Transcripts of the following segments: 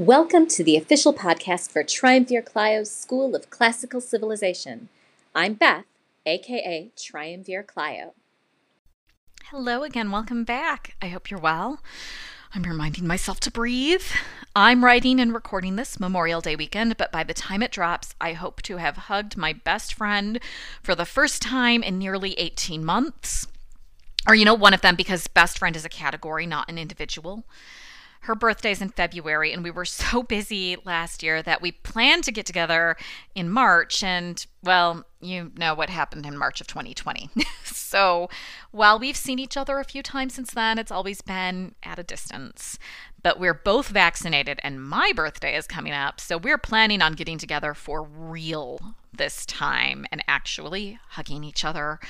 Welcome to the official podcast for Triumvir Clio's School of Classical Civilization. I'm Beth, aka Triumvir Clio. Hello again, welcome back. I hope you're well. I'm reminding myself to breathe. I'm writing and recording this Memorial Day weekend, but by the time it drops, I hope to have hugged my best friend for the first time in nearly 18 months. Or, you know, one of them because best friend is a category, not an individual. Her birthday's in February, and we were so busy last year that we planned to get together in March. And, well, you know what happened in March of 2020. so, while we've seen each other a few times since then, it's always been at a distance. But we're both vaccinated, and my birthday is coming up. So, we're planning on getting together for real this time and actually hugging each other.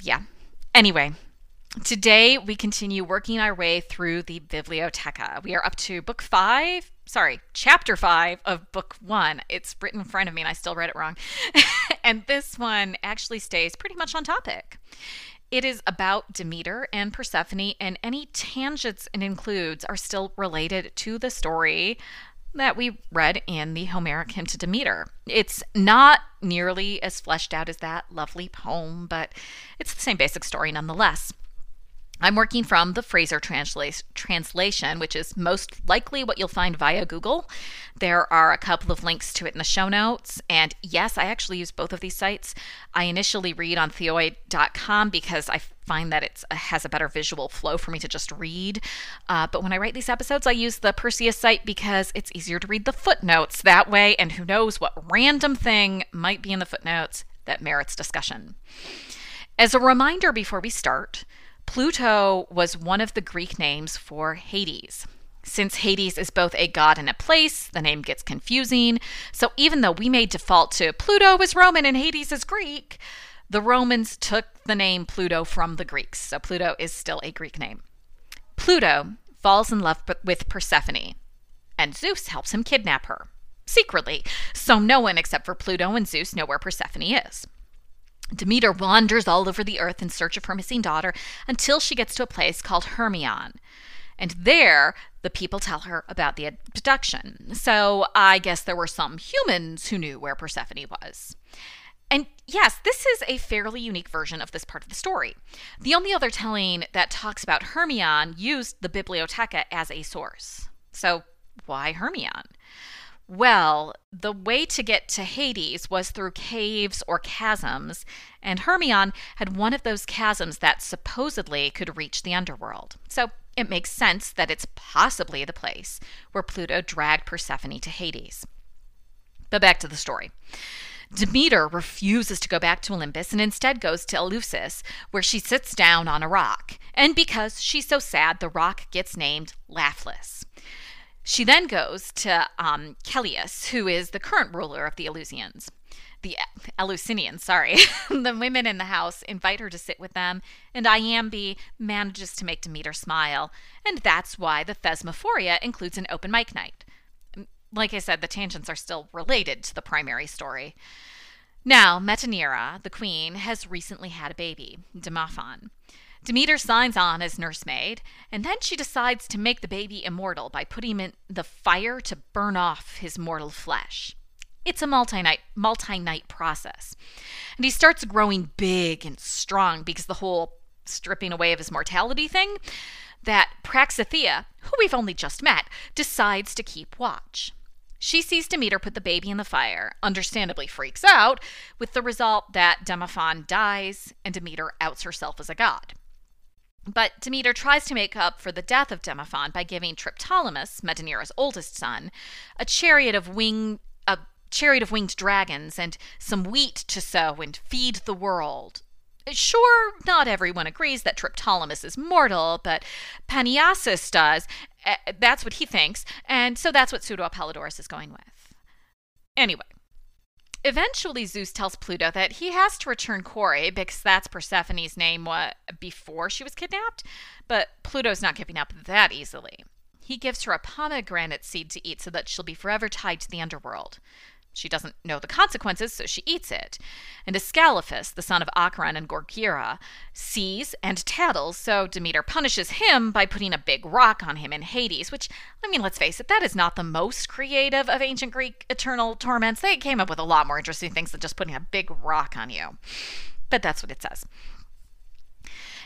Yeah. Anyway, Today, we continue working our way through the Bibliotheca. We are up to book five, sorry, chapter five of book one. It's written in front of me and I still read it wrong. and this one actually stays pretty much on topic. It is about Demeter and Persephone, and any tangents it includes are still related to the story that we read in the Homeric hymn to Demeter. It's not nearly as fleshed out as that lovely poem, but it's the same basic story nonetheless. I'm working from the Frazer transla- translation, which is most likely what you'll find via Google. There are a couple of links to it in the show notes. And yes, I actually use both of these sites. I initially read on theoi.com because I find that it has a better visual flow for me to just read. Uh, but when I write these episodes, I use the Perseus site because it's easier to read the footnotes that way. And who knows what random thing might be in the footnotes that merits discussion. As a reminder before we start, Pluto was one of the Greek names for Hades. Since Hades is both a god and a place, the name gets confusing. So even though we may default to Pluto is Roman and Hades is Greek, the Romans took the name Pluto from the Greeks. So Pluto is still a Greek name. Pluto falls in love with Persephone, and Zeus helps him kidnap her secretly. So no one except for Pluto and Zeus know where Persephone is. Demeter wanders all over the earth in search of her missing daughter until she gets to a place called Hermion. And there, the people tell her about the abduction. So I guess there were some humans who knew where Persephone was. And yes, this is a fairly unique version of this part of the story. The only other telling that talks about Hermion used the Bibliotheca as a source. So why Hermion? Well, the way to get to Hades was through caves or chasms, and Hermion had one of those chasms that supposedly could reach the underworld. So it makes sense that it's possibly the place where Pluto dragged Persephone to Hades. But back to the story. Demeter refuses to go back to Olympus and instead goes to Eleusis, where she sits down on a rock. And because she's so sad, the rock gets named Laughless. She then goes to um, who is the current ruler of the Eleusinians. The Eleusinians, sorry. the women in the house invite her to sit with them, and Iambe manages to make Demeter smile, and that's why the Thesmophoria includes an open mic night. Like I said, the tangents are still related to the primary story. Now, Metanira, the queen, has recently had a baby, Demophon. Demeter signs on as nursemaid, and then she decides to make the baby immortal by putting him in the fire to burn off his mortal flesh. It's a multi-night multi-night process. And he starts growing big and strong because the whole stripping away of his mortality thing that Praxithea, who we've only just met, decides to keep watch. She sees Demeter put the baby in the fire, understandably freaks out, with the result that Demophon dies and Demeter outs herself as a god. But Demeter tries to make up for the death of Demophon by giving Triptolemus, Metaneira's oldest son, a chariot of wing a chariot of winged dragons and some wheat to sow and feed the world. Sure, not everyone agrees that Triptolemus is mortal, but Panyasis does. Uh, that's what he thinks, and so that's what Pseudo Apollodorus is going with. Anyway, Eventually, Zeus tells Pluto that he has to return Kore because that's Persephone's name what, before she was kidnapped, but Pluto's not giving up that easily. He gives her a pomegranate seed to eat so that she'll be forever tied to the underworld. She doesn't know the consequences, so she eats it. And Ascalaphus, the son of Acheron and Gorgyra, sees and tattles, so Demeter punishes him by putting a big rock on him in Hades, which, I mean, let's face it, that is not the most creative of ancient Greek eternal torments. They came up with a lot more interesting things than just putting a big rock on you. But that's what it says.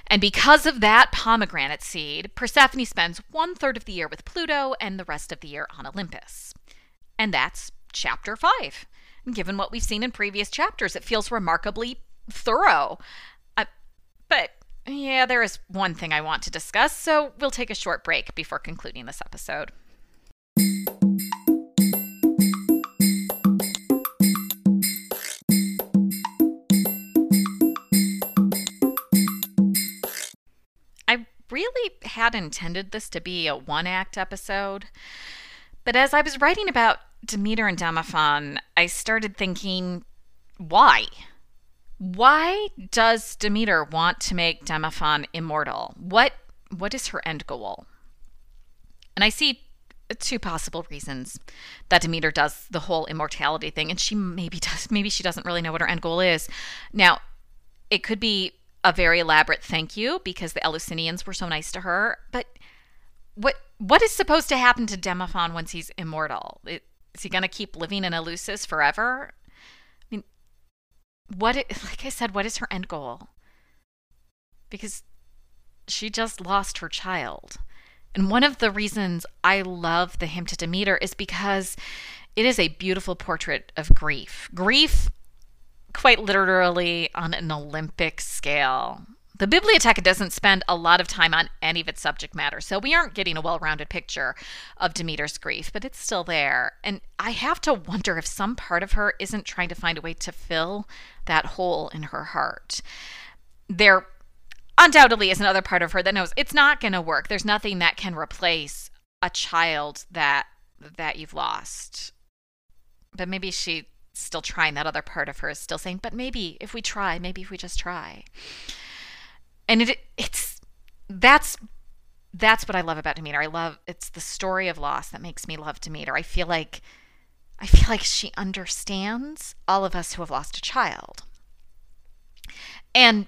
And because of that pomegranate seed, Persephone spends one third of the year with Pluto and the rest of the year on Olympus. And that's chapter five. given what we've seen in previous chapters, it feels remarkably thorough. Uh, but yeah, there is one thing I want to discuss, so we'll take a short break before concluding this episode. I really had intended this to be a one act episode, but as I was writing about Demeter and Demophon, I started thinking, why? Why does Demeter want to make Demophon immortal? What what is her end goal? And I see two possible reasons that Demeter does the whole immortality thing, and she maybe does maybe she doesn't really know what her end goal is. Now, it could be a very elaborate thank you because the Eleusinians were so nice to her, but what what is supposed to happen to Demophon once he's immortal? It, is he going to keep living in Eleusis forever? I mean, what, like I said, what is her end goal? Because she just lost her child. And one of the reasons I love the hymn to Demeter is because it is a beautiful portrait of grief. Grief, quite literally, on an Olympic scale. The Bibliotheca doesn't spend a lot of time on any of its subject matter, so we aren't getting a well rounded picture of Demeter's grief, but it's still there. And I have to wonder if some part of her isn't trying to find a way to fill that hole in her heart. There undoubtedly is another part of her that knows it's not going to work. There's nothing that can replace a child that that you've lost. But maybe she's still trying that other part of her is still saying, but maybe if we try, maybe if we just try and it it's that's that's what I love about Demeter. I love it's the story of loss that makes me love Demeter. I feel like I feel like she understands all of us who have lost a child. And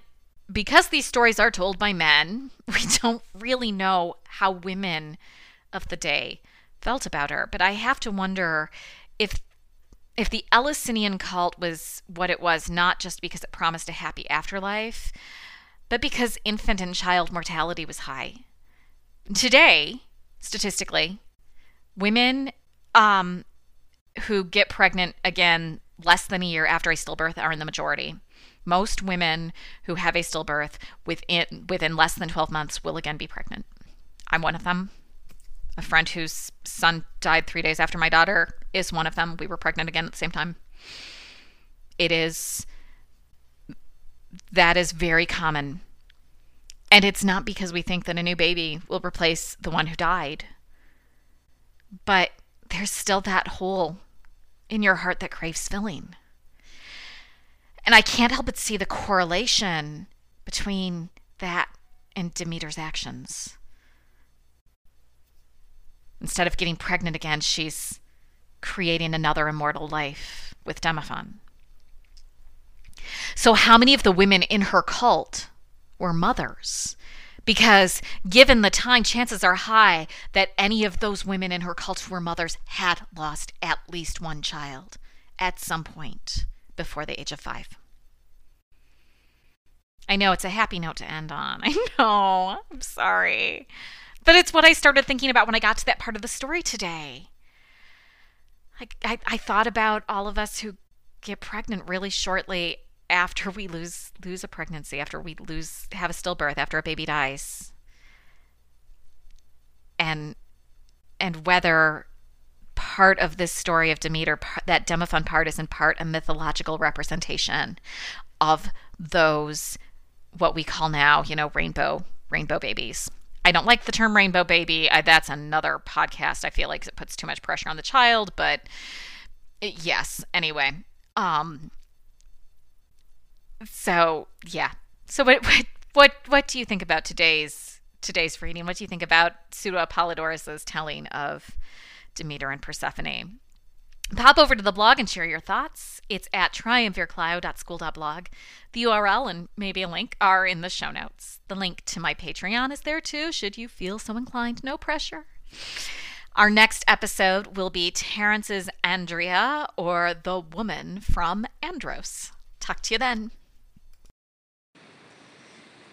because these stories are told by men, we don't really know how women of the day felt about her. But I have to wonder if if the Eleusinian cult was what it was not just because it promised a happy afterlife, but because infant and child mortality was high. Today, statistically, women um, who get pregnant again less than a year after a stillbirth are in the majority. Most women who have a stillbirth within within less than 12 months will again be pregnant. I'm one of them. A friend whose son died 3 days after my daughter is one of them. We were pregnant again at the same time. It is that is very common. And it's not because we think that a new baby will replace the one who died. But there's still that hole in your heart that craves filling. And I can't help but see the correlation between that and Demeter's actions. Instead of getting pregnant again, she's creating another immortal life with Demophon. So, how many of the women in her cult were mothers? Because, given the time, chances are high that any of those women in her cult who were mothers had lost at least one child at some point before the age of five. I know it's a happy note to end on. I know. I'm sorry. But it's what I started thinking about when I got to that part of the story today. I, I, I thought about all of us who get pregnant really shortly after we lose lose a pregnancy, after we lose have a stillbirth, after a baby dies. And and whether part of this story of Demeter, that Demophon part is in part a mythological representation of those what we call now, you know, rainbow rainbow babies. I don't like the term rainbow baby. I, that's another podcast. I feel like it puts too much pressure on the child, but yes. Anyway, um, so yeah. So what what what what do you think about today's today's reading? What do you think about Pseudo Apollodorus's telling of Demeter and Persephone? Pop over to the blog and share your thoughts. It's at triumvirclio.school.blog. The URL and maybe a link are in the show notes. The link to my Patreon is there too, should you feel so inclined. No pressure. Our next episode will be Terence's Andria or The Woman from Andros. Talk to you then.